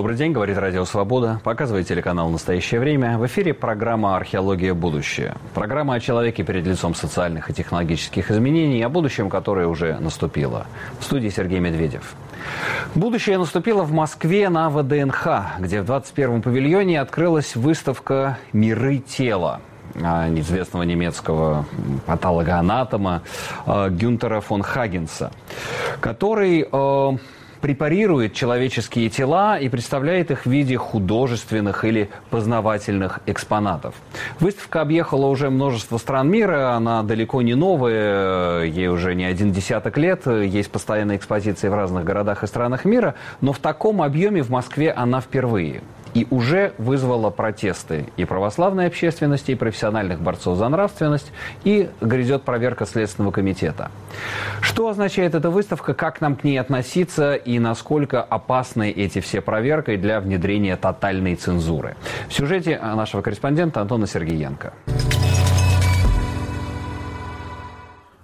Добрый день, говорит Радио Свобода. Показывает телеканал «Настоящее время». В эфире программа «Археология. Будущее». Программа о человеке перед лицом социальных и технологических изменений, о будущем, которое уже наступило. В студии Сергей Медведев. Будущее наступило в Москве на ВДНХ, где в 21-м павильоне открылась выставка «Миры тела» неизвестного немецкого патологоанатома э, Гюнтера фон Хагенса, который э, препарирует человеческие тела и представляет их в виде художественных или познавательных экспонатов. Выставка объехала уже множество стран мира, она далеко не новая, ей уже не один десяток лет, есть постоянные экспозиции в разных городах и странах мира, но в таком объеме в Москве она впервые и уже вызвала протесты и православной общественности, и профессиональных борцов за нравственность, и грядет проверка Следственного комитета. Что означает эта выставка, как нам к ней относиться и насколько опасны эти все проверки для внедрения тотальной цензуры? В сюжете нашего корреспондента Антона Сергеенко.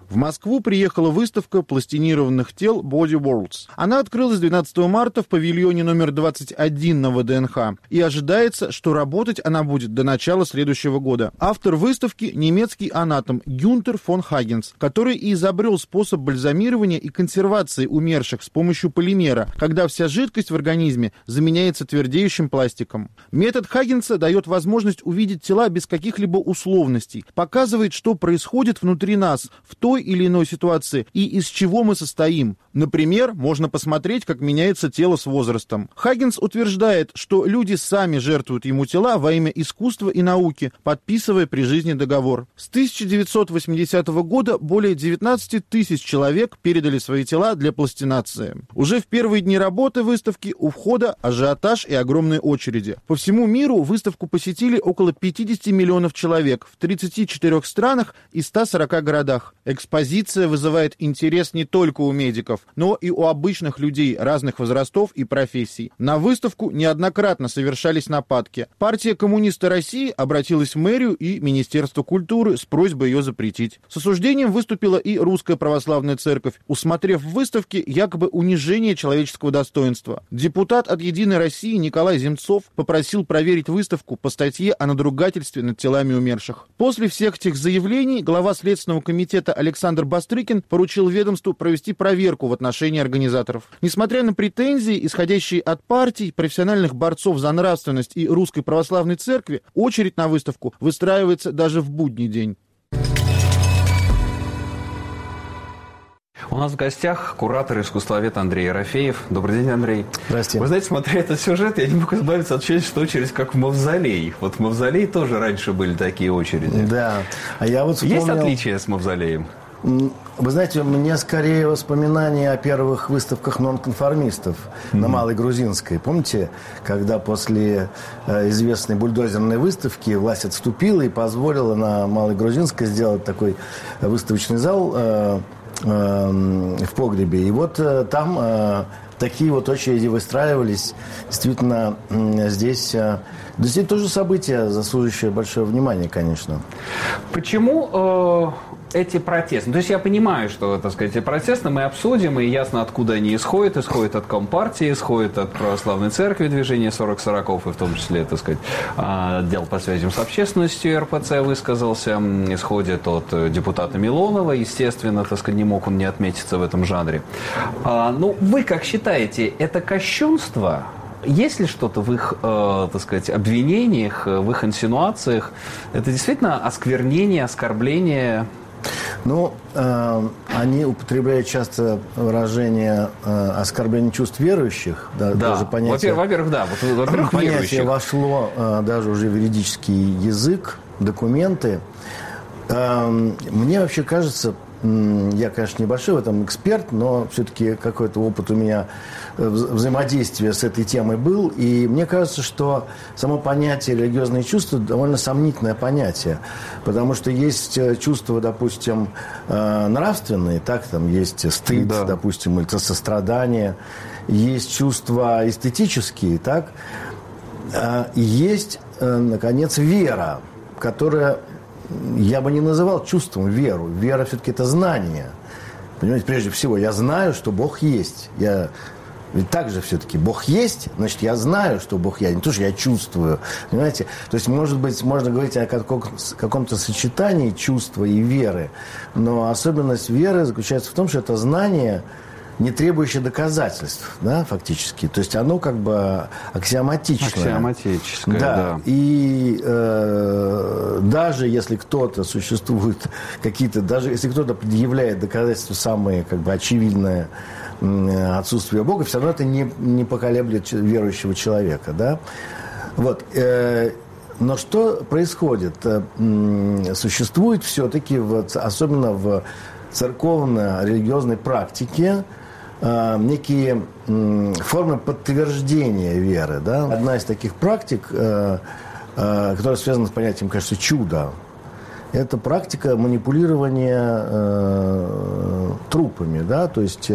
В Москву приехала выставка пластинированных тел Body Worlds. Она открылась 12 марта в павильоне номер 21 на ВДНХ. И ожидается, что работать она будет до начала следующего года. Автор выставки – немецкий анатом Гюнтер фон Хагенс, который и изобрел способ бальзамирования и консервации умерших с помощью полимера, когда вся жидкость в организме заменяется твердеющим пластиком. Метод Хагенса дает возможность увидеть тела без каких-либо условностей, показывает, что происходит внутри нас в той или иной ситуации и из чего мы состоим. Например, можно посмотреть, как меняется тело с возрастом. Хаггинс утверждает, что люди сами жертвуют ему тела во имя искусства и науки, подписывая при жизни договор. С 1980 года более 19 тысяч человек передали свои тела для пластинации. Уже в первые дни работы выставки у входа ажиотаж и огромные очереди. По всему миру выставку посетили около 50 миллионов человек в 34 странах и 140 городах. Экспозиция вызывает интерес не только у медиков, но и у обычных людей разных возрастов и профессий. На выставку неоднократно совершались нападки. Партия коммуниста России обратилась в мэрию и Министерство культуры с просьбой ее запретить. С осуждением выступила и Русская Православная Церковь, усмотрев в выставке якобы унижение человеческого достоинства. Депутат от «Единой России» Николай Земцов попросил проверить выставку по статье о надругательстве над телами умерших. После всех этих заявлений глава Следственного комитета Александр Александр Бастрыкин поручил ведомству провести проверку в отношении организаторов. Несмотря на претензии, исходящие от партий, профессиональных борцов за нравственность и Русской Православной Церкви, очередь на выставку выстраивается даже в будний день. У нас в гостях куратор искусствовед Андрей Ерофеев. Добрый день, Андрей. Здравствуйте. Вы знаете, смотря этот сюжет, я не могу избавиться от ощущения, что очередь как в мавзолей. Вот в мавзолей тоже раньше были такие очереди. Да. А я вот вспомнил... Есть отличия с мавзолеем? Вы знаете, меня скорее воспоминания о первых выставках нонконформистов mm-hmm. на Малой Грузинской. Помните, когда после э, известной бульдозерной выставки власть отступила и позволила на Малой Грузинской сделать такой выставочный зал э, э, в погребе. И вот э, там э, такие вот очереди выстраивались. Действительно, здесь... Действительно, тоже событие, заслуживающее большое внимание, конечно. Почему эти протесты. То есть я понимаю, что, так сказать, эти протесты мы обсудим, и ясно, откуда они исходят. Исходят от Компартии, исходят от Православной Церкви, движения 40-40, и в том числе, так сказать, отдел по связям с общественностью РПЦ высказался, исходит от депутата Милонова, естественно, так сказать, не мог он не отметиться в этом жанре. А, ну, вы как считаете, это кощунство? Есть ли что-то в их, э, так сказать, обвинениях, в их инсинуациях? Это действительно осквернение, оскорбление ну, э, они употребляют часто выражение э, оскорбления чувств верующих. Да, да. Даже понятие, во-первых, да. Вот, во-первых, понятие верующих. вошло э, даже уже в юридический язык, документы. Э, мне вообще кажется, я, конечно, небольшой в этом эксперт, но все-таки какой-то опыт у меня э, взаимодействия с этой темой был. И мне кажется, что само понятие религиозные чувства довольно сомнительное понятие. Потому что есть э, чувства, допустим, э, нравственные, так, там есть стыд, да. допустим, или сострадание. Есть чувства эстетические, так. Есть, наконец, вера, которая я бы не называл чувством веру. Вера все-таки это знание. Понимаете, прежде всего, я знаю, что Бог есть. Я Ведь так же все-таки Бог есть, значит, я знаю, что Бог есть, не то, что я чувствую. Понимаете? То есть, может быть, можно говорить о каком-то сочетании чувства и веры, но особенность веры заключается в том, что это знание – не требующее доказательств, да, фактически. То есть оно как бы аксиоматичное. Аксиоматическое, да. да. И э, даже если кто-то существует, какие-то, даже если кто-то предъявляет доказательства самые как бы очевидные отсутствие Бога, все равно это не, не поколеблет верующего человека, да. Вот. Э, но что происходит? Э, существует все-таки, вот, особенно в церковно-религиозной практике, некие э, формы подтверждения веры. Да? Одна из таких практик, э, э, которая связана с понятием, кажется, чуда, это практика манипулирования трупами. Да? То есть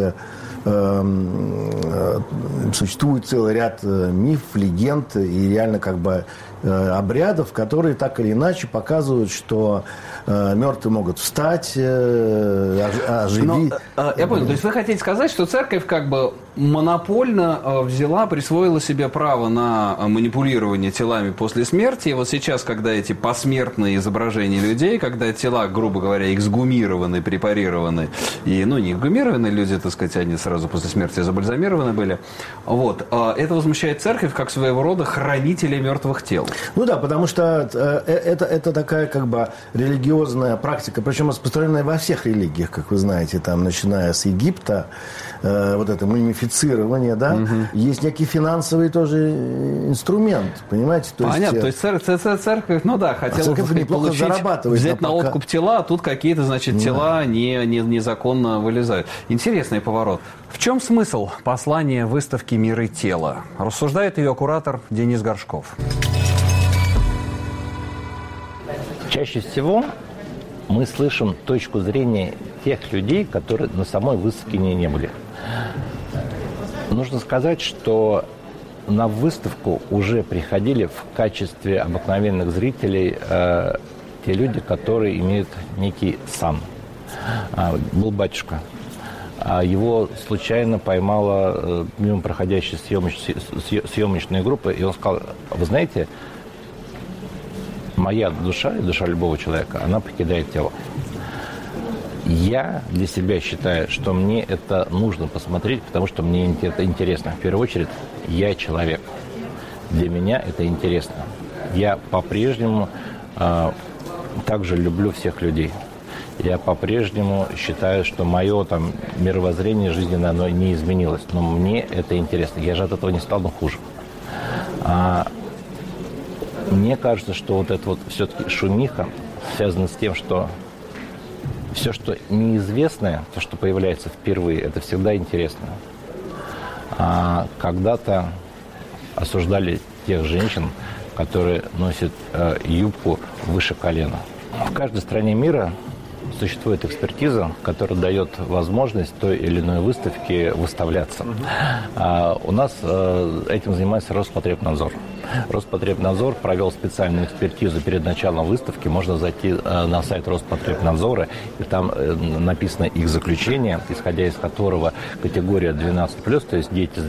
существует целый ряд э, мифов, легенд и реально как бы э, обрядов, которые так или иначе показывают, что Э, мертвые могут встать, э, оживи. Но, э, я понял, то есть вы хотите сказать, что церковь как бы монопольно взяла, присвоила себе право на манипулирование телами после смерти. И вот сейчас, когда эти посмертные изображения людей, когда тела, грубо говоря, эксгумированы, препарированы, и, ну, не эксгумированы люди, так сказать, они сразу после смерти забальзамированы были, вот, это возмущает церковь как своего рода хранителей мертвых тел. Ну да, потому что это, это такая как бы религиозная практика, причем распространенная во всех религиях, как вы знаете, там, начиная с Египта, э, вот это мумифицирование, да, угу. есть некий финансовый тоже инструмент, понимаете? То Понятно, есть, то есть церковь, церковь, ну да, хотела церковь бы получить, зарабатывает. Взять на, на откуп тела, а тут какие-то, значит, тела да. не, не, незаконно вылезают. Интересный поворот. В чем смысл послания выставки «Миры тела»? Рассуждает ее куратор Денис Горшков. Чаще всего мы слышим точку зрения тех людей, которые на самой выставке не, не были. Нужно сказать, что на выставку уже приходили в качестве обыкновенных зрителей э, те люди, которые имеют некий сан. А, был батюшка. А его случайно поймала э, мимо проходящая съемоч, съемочная группа, и он сказал, вы знаете, моя душа и душа любого человека, она покидает тело. Я для себя считаю, что мне это нужно посмотреть, потому что мне это интересно. В первую очередь, я человек. Для меня это интересно. Я по-прежнему э, также люблю всех людей. Я по-прежнему считаю, что мое там мировоззрение жизненное, оно не изменилось. Но мне это интересно. Я же от этого не стал, но хуже. А мне кажется, что вот это вот все-таки шумиха связана с тем, что все, что неизвестное, то, что появляется впервые, это всегда интересно. А когда-то осуждали тех женщин, которые носят э, юбку выше колена. В каждой стране мира существует экспертиза, которая дает возможность той или иной выставке выставляться. А у нас э, этим занимается Роспотребнадзор. Роспотребнадзор провел специальную экспертизу перед началом выставки. Можно зайти э, на сайт Роспотребнадзора, и там э, написано их заключение, исходя из которого категория 12+, то есть дети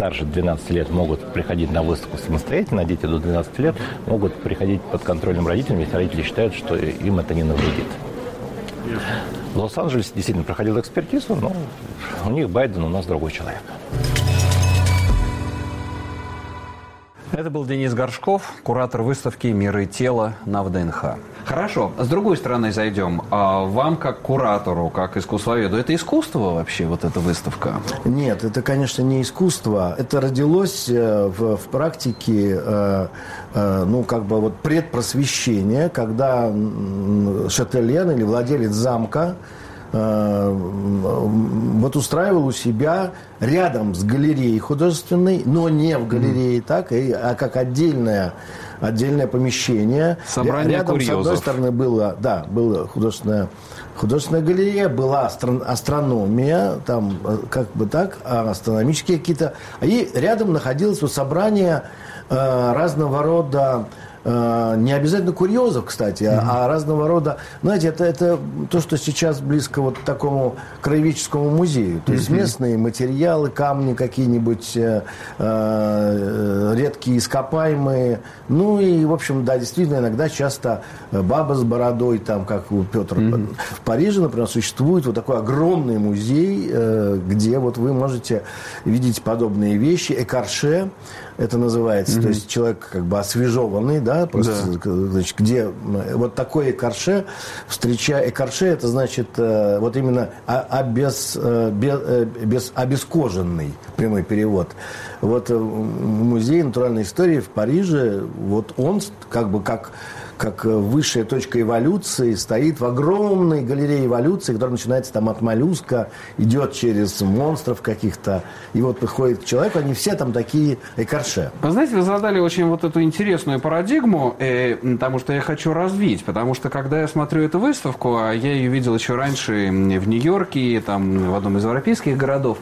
старше 12 лет могут приходить на выставку самостоятельно, а дети до 12 лет могут приходить под контролем родителей, если родители считают, что им это не навредит. В Лос-Анджелесе действительно проходил экспертизу, но у них Байден, у нас другой человек. Это был Денис Горшков, куратор выставки «Миры тела» на ВДНХ. Хорошо, с другой стороны зайдем. А вам, как куратору, как искусствоведу, это искусство вообще, вот эта выставка? Нет, это, конечно, не искусство. Это родилось э, в, в практике, э, э, ну, как бы вот предпросвещения, когда Шателен или владелец замка вот устраивал у себя рядом с галереей художественной, но не в галерее, так, а как отдельное, отдельное помещение. Собрание рядом, курьезов. с одной стороны, было, да, была художественная, художественная галерея, была астрономия, там, э, как бы так, а астрономические какие-то. И рядом находилось вот собрание э, разного рода э, не обязательно курьезов, кстати, mm-hmm. а, а разного рода, знаете, это, это то, что сейчас близко вот к такому краеведческому музею. То mm-hmm. есть местные материалы, камни какие-нибудь, э, э, редкие ископаемые. Ну и, в общем, да, действительно, иногда часто баба с бородой, там, как у Петра. Mm-hmm. В Париже, например, существует вот такой огромный музей, э, где вот вы можете видеть подобные вещи. Экарше, это называется. Mm-hmm. То есть человек как бы освежеванный, да, просто, да. значит, где вот такое экарше, встречая экарше, это значит э, вот именно обез, э, без, э, без, обескоженный, прямой перевод. Вот музей натуральной истории в Париже, вот он как бы как как высшая точка эволюции, стоит в огромной галерее эволюции, которая начинается там от моллюска, идет через монстров каких-то, и вот приходит к человеку, они все там такие экарше. Вы знаете, вы задали очень вот эту интересную парадигму, э, потому что я хочу развить, потому что когда я смотрю эту выставку, а я ее видел еще раньше в Нью-Йорке, там в одном из европейских городов,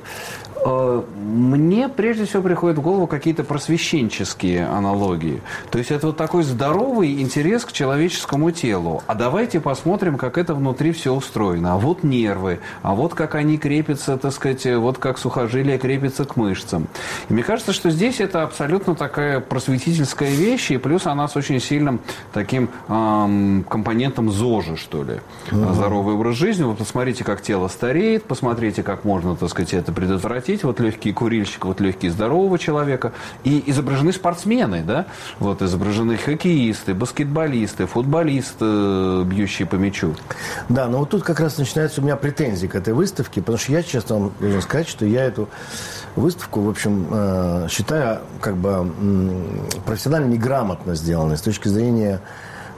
Э, мне прежде всего приходят в голову какие-то просвещенческие аналогии. То есть это вот такой здоровый интерес к человеческому телу. А давайте посмотрим, как это внутри все устроено. А вот нервы, а вот как они крепятся, так сказать, вот как сухожилие крепится к мышцам. И мне кажется, что здесь это абсолютно такая просветительская вещь, и плюс она с очень сильным таким эм, компонентом ЗОЖи, что ли. Угу. Здоровый образ жизни. Вот посмотрите, как тело стареет, посмотрите, как можно, так сказать, это предотвратить хотите, вот легкий курильщик, вот легкий здорового человека. И изображены спортсмены, да, вот изображены хоккеисты, баскетболисты, футболисты, бьющие по мячу. Да, но вот тут как раз начинаются у меня претензии к этой выставке, потому что я, честно вам должен сказать, что я эту выставку, в общем, э, считаю как бы профессионально неграмотно сделанной с точки зрения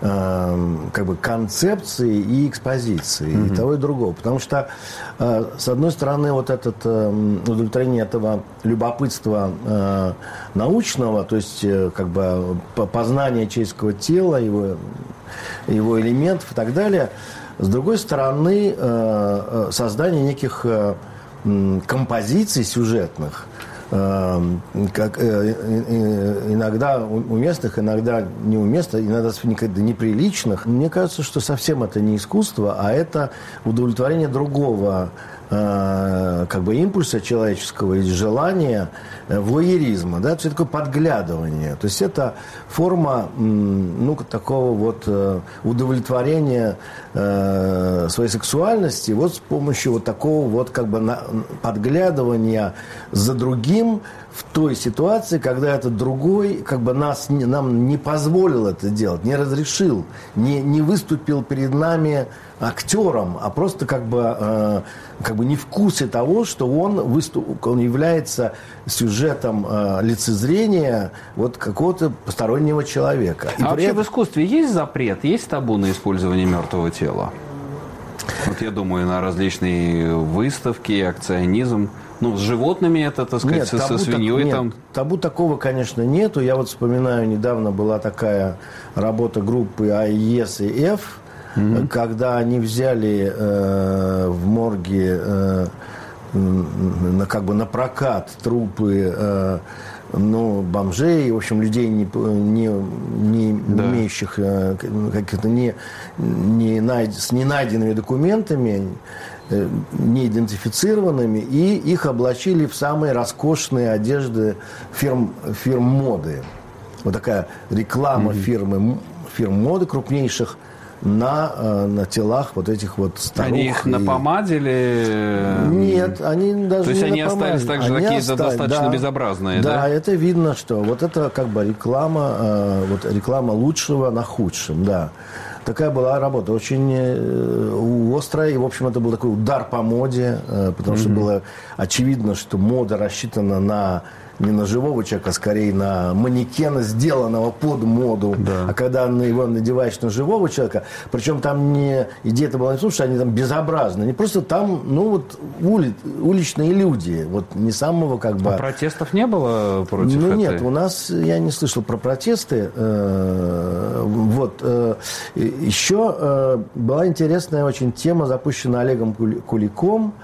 Эм, как бы концепции и экспозиции, mm-hmm. и того, и другого. Потому что, э, с одной стороны, вот это эм, удовлетворение этого любопытства э, научного, то есть э, как бы познание человеческого тела, его, его элементов и так далее, с другой стороны, создание неких композиций сюжетных, как, э, иногда уместных, иногда неуместных, иногда неприличных. Мне кажется, что совсем это не искусство, а это удовлетворение другого Э, как бы импульса человеческого и желания э, да, это такое подглядывание. То есть это форма, ну, такого вот э, удовлетворения своей сексуальности вот с помощью вот такого вот как бы подглядывания за другим в той ситуации, когда этот другой как бы нас, нам не позволил это делать, не разрешил, не, не выступил перед нами актером, а просто как бы, э, как бы не в курсе того, что он, выступ, он является сюжетом э, лицезрения вот какого-то постороннего человека. И а вообще этом... в искусстве есть запрет, есть табу на использование мертвого тела? Вот я думаю, на различные выставки, акционизм. Ну, с животными это, так сказать, нет, со, со свиньей так, нет, там. Табу такого, конечно, нету. Я вот вспоминаю, недавно была такая работа группы АЕС и F, mm-hmm. когда они взяли э, в морге э, на, как бы на прокат трупы э, ну, бомжей, в общем, людей, не, не, не да. имеющих э, каких-то не, не найд, с ненайденными документами, э, не идентифицированными, и их облачили в самые роскошные одежды фирм, фирм моды. Вот такая реклама mm-hmm. фирмы, фирм моды крупнейших – на, э, на телах вот этих вот старух. Они их и... напомадили? Нет, они даже То есть не они напомадили. остались также они какие-то остались, достаточно да, безобразные, да? Да, это видно, что вот это как бы реклама, э, вот реклама лучшего на худшем, да. Такая была работа, очень э, острая, и, в общем, это был такой удар по моде, потому mm-hmm. что было очевидно, что мода рассчитана на не на живого человека, а скорее на манекена, сделанного под моду. Да. А когда на его надеваешь на живого человека, причем там не идея-то была не в том, что они там безобразны, не просто там, ну вот ули, уличные люди, вот не самого как бы. А протестов не было против Ну этой? нет, у нас я не слышал про протесты. Э, вот э, еще э, была интересная очень тема, запущена Олегом Куликом,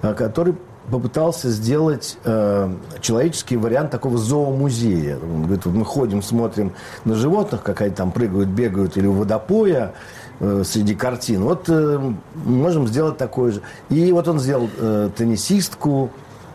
который попытался сделать э, человеческий вариант такого зоомузея. Он говорит, вот мы ходим, смотрим на животных, как они там прыгают, бегают или у водопоя э, среди картин. Вот э, можем сделать такое же. И вот он сделал э, теннисистку,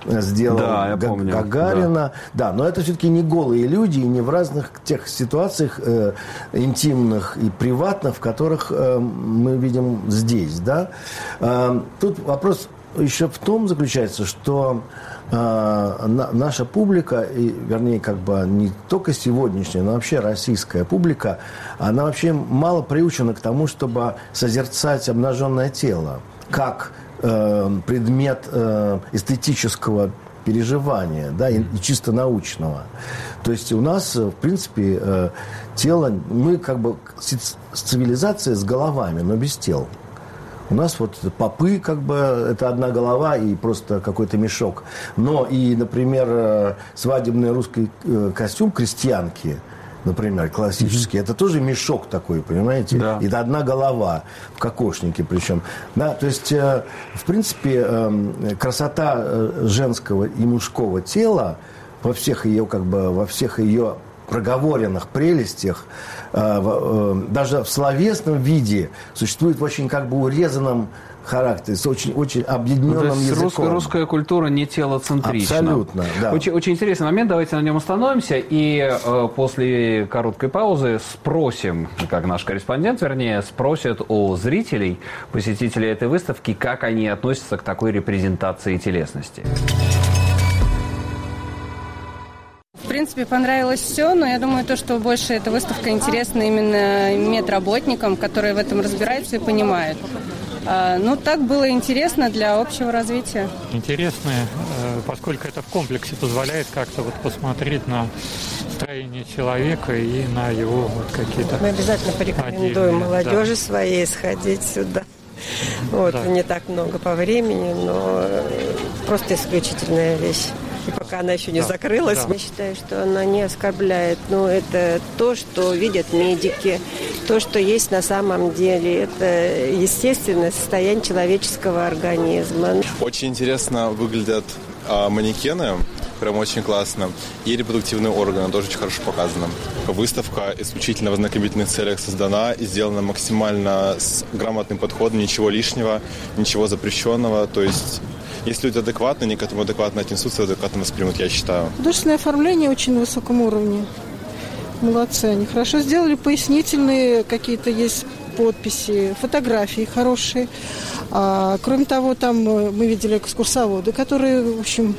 сделал да, я помню. Гагарина. Да. да, но это все-таки не голые люди и не в разных тех ситуациях э, интимных и приватных, в которых э, мы видим здесь. Да? Э, тут вопрос еще в том заключается, что э, наша публика, и, вернее, как бы не только сегодняшняя, но вообще российская публика, она вообще мало приучена к тому, чтобы созерцать обнаженное тело как э, предмет э, эстетического переживания, да, и, и чисто научного. То есть у нас, в принципе, э, тело, мы как бы цивилизация с головами, но без тел. У нас вот попы, как бы, это одна голова и просто какой-то мешок. Но и, например, э, свадебный русский э, костюм крестьянки – например, классический, mm-hmm. это тоже мешок такой, понимаете? Да. Это одна голова в кокошнике причем. Да, то есть, э, в принципе, э, красота женского и мужского тела во всех ее, как бы, во всех ее проговоренных прелестях, э, э, даже в словесном виде существует в очень как бы урезанном характере, с очень, очень объединенным ну, языком. Русская, русская культура не телоцентрична. Абсолютно, да. Очень, очень интересный момент, давайте на нем остановимся и э, после короткой паузы спросим, как наш корреспондент, вернее, спросит у зрителей, посетителей этой выставки, как они относятся к такой репрезентации телесности. В принципе, понравилось все, но я думаю, то, что больше эта выставка интересна именно медработникам, которые в этом разбираются и понимают. А, ну, так было интересно для общего развития. Интересно, э, поскольку это в комплексе позволяет как-то вот посмотреть на строение человека и на его вот какие-то... Мы обязательно порекомендуем молодежи да. своей сходить сюда. Вот, да. не так много по времени, но просто исключительная вещь и пока она еще не да, закрылась. Да. Я считаю, что она не оскорбляет. Но это то, что видят медики, то, что есть на самом деле. Это естественное состояние человеческого организма. Очень интересно выглядят а, манекены прям очень классно. И репродуктивные органы тоже очень хорошо показаны. Выставка исключительно в ознакомительных целях создана и сделана максимально с грамотным подходом, ничего лишнего, ничего запрещенного. То есть если люди адекватны, они к этому адекватно отнесутся, адекватно воспримут, я считаю. Художественное оформление очень на высоком уровне. Молодцы они. Хорошо сделали, пояснительные какие-то есть подписи, фотографии хорошие. А, кроме того, там э, мы видели экскурсоводы, которые, в общем,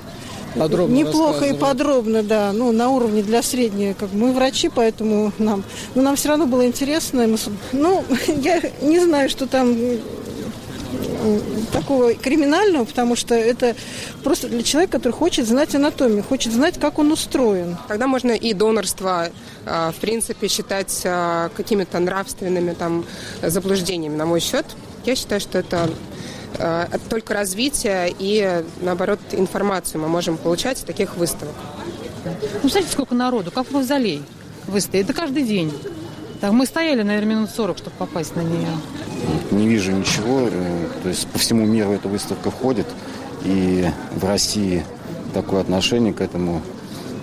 подробно неплохо и подробно, да, ну, на уровне для среднего. Как мы врачи, поэтому нам, но нам все равно было интересно. Мы, ну, я не знаю, что там такого криминального, потому что это просто для человека, который хочет знать анатомию, хочет знать, как он устроен. Тогда можно и донорство, а, в принципе, считать а, какими-то нравственными там заблуждениями, на мой счет. Я считаю, что это а, только развитие и, наоборот, информацию мы можем получать из таких выставок. Ну, знаете, сколько народу, как в мавзолей выстоит. Это каждый день. Так, мы стояли, наверное, минут 40, чтобы попасть на нее не вижу ничего. Э, то есть по всему миру эта выставка входит. И в России такое отношение к этому,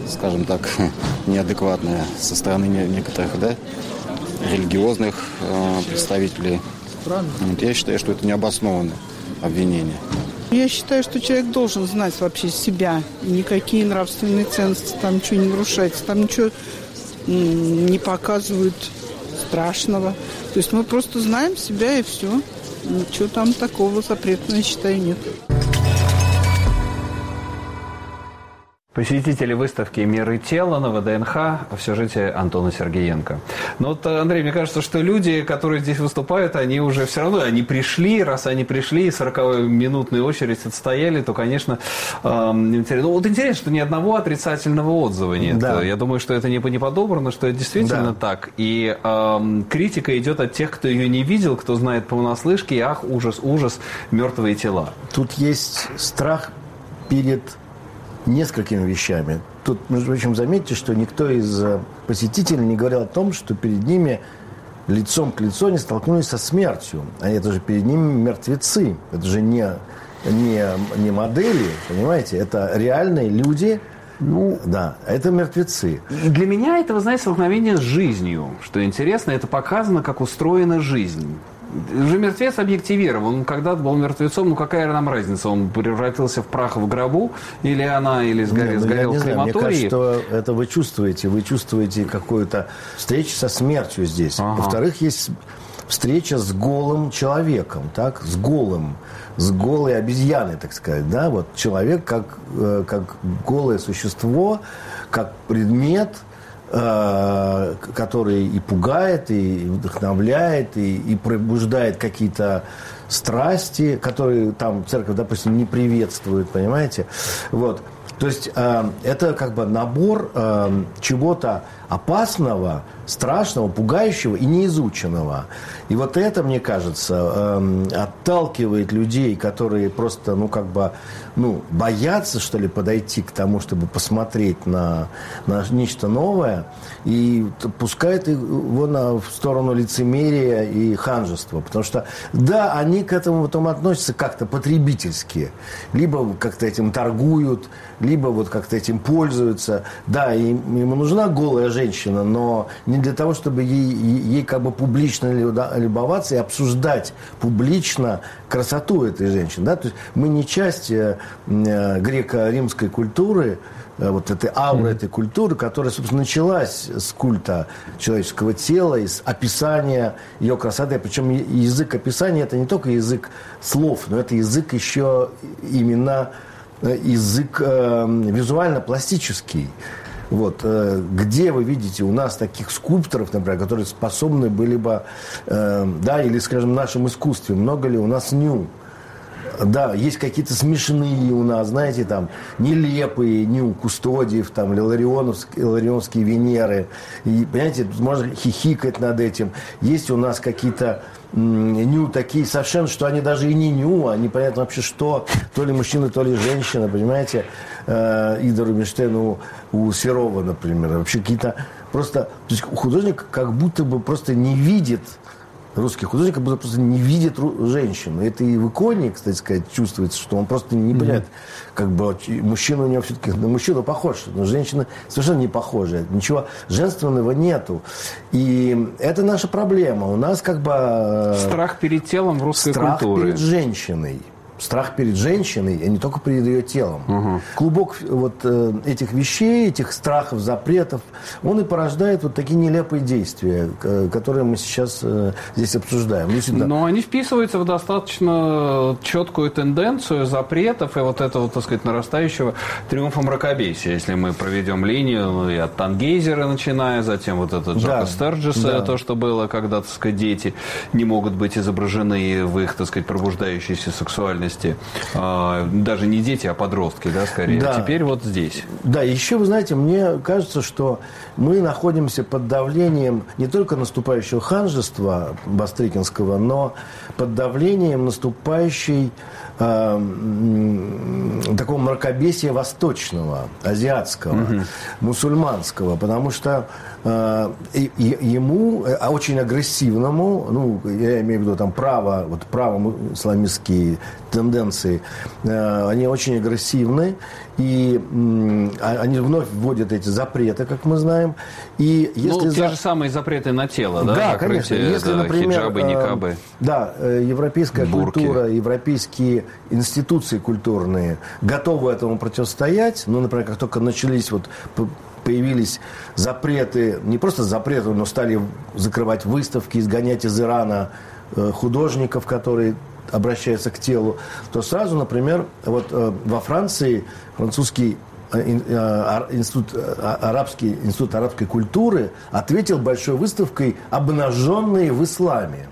скажем так, неадекватное со стороны некоторых да, религиозных э, представителей. Вот я считаю, что это необоснованное обвинение. Я считаю, что человек должен знать вообще себя. никакие нравственные ценности там ничего не нарушается. Там ничего не показывают страшного. То есть мы просто знаем себя и все. Ничего там такого запретного, я считаю, нет. Посетители выставки «Миры тела» на ВДНХ в сюжете Антона Сергеенко. Но вот, Андрей, мне кажется, что люди, которые здесь выступают, они уже все равно, они пришли, раз они пришли, и 40-минутную очередь отстояли, то, конечно, эм, интересно. Ну, вот интересно, что ни одного отрицательного отзыва нет. Да. Я думаю, что это не, не подобрано, что это действительно да. так. И эм, критика идет от тех, кто ее не видел, кто знает понаслышке, и ах, ужас, ужас, мертвые тела. Тут есть страх перед несколькими вещами. Тут, между прочим, заметьте, что никто из э, посетителей не говорил о том, что перед ними лицом к лицу они столкнулись со смертью. Они это же перед ними мертвецы. Это же не не, не модели, понимаете, это реальные люди, ну, да, это мертвецы. Для меня это, вы знаете, столкновение с жизнью. Что интересно, это показано, как устроена жизнь. Уже мертвец объективирован. Он когда-то был мертвецом, ну какая нам разница? Он превратился в прах в гробу, или она, или сгорел, Нет, ну, сгорел в крематории? Мне кажется, что это вы чувствуете. Вы чувствуете какую-то встречу со смертью здесь. Ага. Во-вторых, есть встреча с голым человеком, так, с голым, с голой обезьяной, так сказать, да, вот человек как, э, как голое существо, как предмет – который и пугает, и вдохновляет, и, и пробуждает какие-то страсти, которые там церковь, допустим, не приветствует, понимаете? Вот. То есть э, это как бы набор э, чего-то опасного, страшного, пугающего и неизученного. И вот это, мне кажется, э, отталкивает людей, которые просто, ну, как бы, ну, боятся, что ли, подойти к тому, чтобы посмотреть на, на нечто новое, и пускает его на, в сторону лицемерия и ханжества. Потому что, да, они к этому потом относятся как-то потребительски. Либо как-то этим торгуют, либо вот как-то этим пользуются. Да, им, ему нужна голая женщина, но не для того, чтобы ей, ей как бы публично любоваться и обсуждать публично красоту этой женщины. Да? То есть мы не часть э, э, греко-римской культуры, э, вот этой ауры, этой культуры, которая, собственно, началась с культа человеческого тела, из описания ее красоты. Причем язык описания – это не только язык слов, но это язык еще именно язык э, визуально-пластический. Вот. Э, где вы видите у нас таких скульпторов, например, которые способны были бы, э, да, или, скажем, в нашем искусстве, много ли у нас ню? Да, есть какие-то смешные у нас, знаете, там, нелепые, ню, Кустодиев, там, Ларионовские, Венеры. И, понимаете, можно хихикать над этим. Есть у нас какие-то ню такие совершенно, что они даже и не ню, а непонятно вообще что, то ли мужчина, то ли женщина, понимаете, э, Ида Рубинштейн у, у Серова, например, вообще какие-то просто, то есть художник как будто бы просто не видит русский художник как будто просто не видит женщину. Это и в иконе, кстати сказать, чувствуется, что он просто не понимает, mm-hmm. как бы мужчина у него все-таки на мужчину похож, но женщина совершенно не похожа. Ничего женственного нету. И это наша проблема. У нас как бы... Э, страх перед телом в русской страх культуре. Страх перед женщиной страх перед женщиной, а не только перед ее телом. Угу. Клубок вот э, этих вещей, этих страхов, запретов, он и порождает вот такие нелепые действия, которые мы сейчас э, здесь обсуждаем. Действительно... Но они вписываются в достаточно четкую тенденцию запретов и вот этого, так сказать, нарастающего триумфа мракобесия. Если мы проведем линию ну, и от Тангейзера начиная, затем вот этот Джока да. Стерджеса, да. то, что было, когда, так сказать, дети не могут быть изображены в их, так сказать, пробуждающейся сексуальности реальности а, даже не дети, а подростки, да, скорее. Да. Теперь вот здесь. Да, еще, вы знаете, мне кажется, что мы находимся под давлением не только наступающего ханжества Бастрыкинского, но под давлением наступающей э, такого мракобесия восточного, азиатского, угу. мусульманского, потому что э, и, ему, а очень агрессивному, ну, я имею в виду там право, вот право исламистские тенденции, э, они очень агрессивны, и э, они вновь вводят эти запреты, как мы знаем. И если ну, те за... же самые запреты на тело, да? Да, конечно. Если, да, например, хиджабы, никабы. Э, да, э, европейская Бурки. культура, европейские институции культурные готовы этому противостоять. Ну, например, как только начались вот появились запреты, не просто запреты, но стали закрывать выставки, изгонять из Ирана э, художников, которые обращаются к телу, то сразу, например, вот э, во Франции французский институт, арабский, институт арабской культуры ответил большой выставкой «Обнаженные в исламе»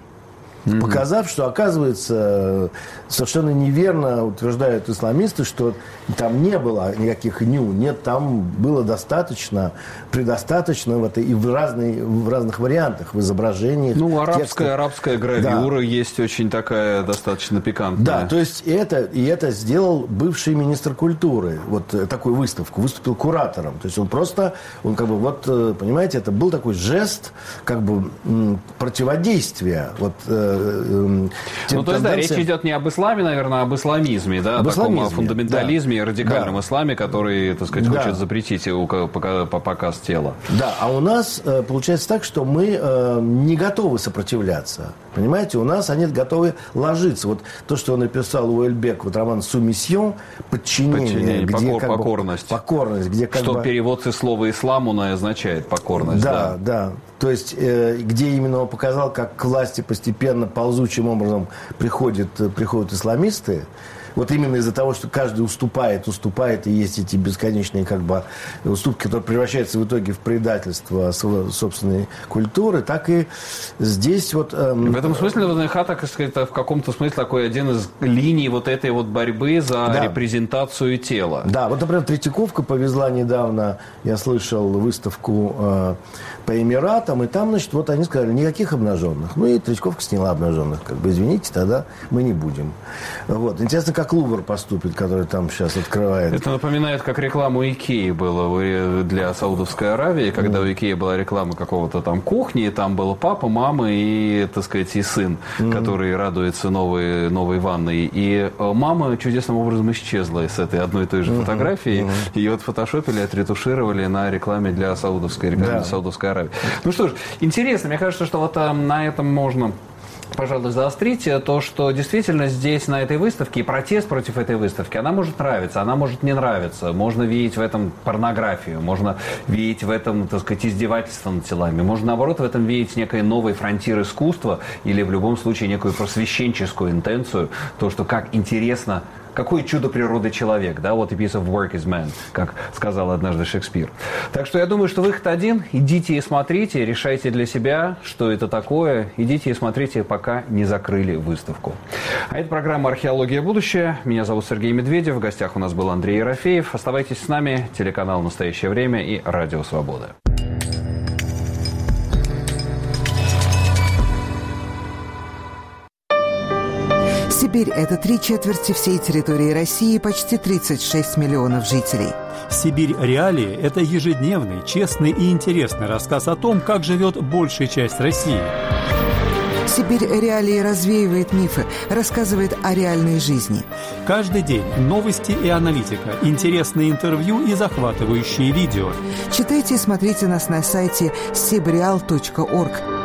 mm-hmm. показав, что, оказывается, совершенно неверно утверждают исламисты, что там не было никаких ню, нет, там было достаточно, предостаточно в этой, и в, разные, в разных вариантах, в изображениях. Ну, арабская, текстах. арабская гравюра да. есть очень такая достаточно пикантная. Да, то есть это, и это сделал бывший министр культуры, вот э, такую выставку, выступил куратором. То есть он просто, он как бы, вот, э, понимаете, это был такой жест, как бы, противодействия вот, э, э, ну, то есть, да, речь идет не об исламе, наверное, а об исламизме, да, об таком исламизме, фундаментализме да. и радикальном да. исламе, который, так сказать, да. хочет запретить показ тела. Да, а у нас э, получается так, что мы э, не готовы сопротивляться. Понимаете, у нас они готовы ложиться. Вот то, что он написал Уэльбек, вот роман «Сумиссион», подчинение, подчинение где покор, покорность. Бы, покорность, где как что бы... перевод со слова «ислам» он означает покорность. Да, да. да. То есть, э, где именно он показал, как к власти постепенно ползучим образом приходят, приходят исламисты, вот именно из-за того, что каждый уступает, уступает, и есть эти бесконечные как бы уступки, которые превращаются в итоге в предательство собственной культуры, так и здесь вот... Эм... В этом смысле ВНХ, так сказать, в каком-то смысле такой один из линий вот этой вот борьбы за да. репрезентацию тела. Да, вот, например, Третьяковка повезла недавно, я слышал, выставку э, по Эмиратам, и там, значит, вот они сказали, никаких обнаженных. Ну и Третьяковка сняла обнаженных. Как бы, извините, тогда мы не будем. Вот. Интересно, как Лувр поступит, который там сейчас открывает. Это напоминает, как рекламу Икеи было для Саудовской Аравии, когда mm. у Икеи была реклама какого-то там кухни, и там был папа, мама и, так сказать, и сын, mm. который радуется новой, новой ванной. И э, мама чудесным образом исчезла из этой одной и той же mm-hmm. фотографии. Mm-hmm. Ее отфотошопили, отретушировали на рекламе для Саудовской, рекламе да. Саудовской Аравии. Ну что ж, интересно, мне кажется, что вот а, на этом можно пожалуй, заострить то, что действительно здесь, на этой выставке, и протест против этой выставки, она может нравиться, она может не нравиться. Можно видеть в этом порнографию, можно видеть в этом, так сказать, издевательство над телами. Можно, наоборот, в этом видеть некий новый фронтир искусства или, в любом случае, некую просвещенческую интенцию. То, что как интересно какое чудо природы человек, да, вот a piece of work is man, как сказал однажды Шекспир. Так что я думаю, что выход один, идите и смотрите, решайте для себя, что это такое, идите и смотрите, пока не закрыли выставку. А это программа «Археология. Будущее». Меня зовут Сергей Медведев, в гостях у нас был Андрей Ерофеев. Оставайтесь с нами, телеканал «Настоящее время» и «Радио Свобода». Сибирь – это три четверти всей территории России, почти 36 миллионов жителей. «Сибирь. Реалии» – это ежедневный, честный и интересный рассказ о том, как живет большая часть России. Сибирь Реалии развеивает мифы, рассказывает о реальной жизни. Каждый день новости и аналитика, интересные интервью и захватывающие видео. Читайте и смотрите нас на сайте sibreal.org.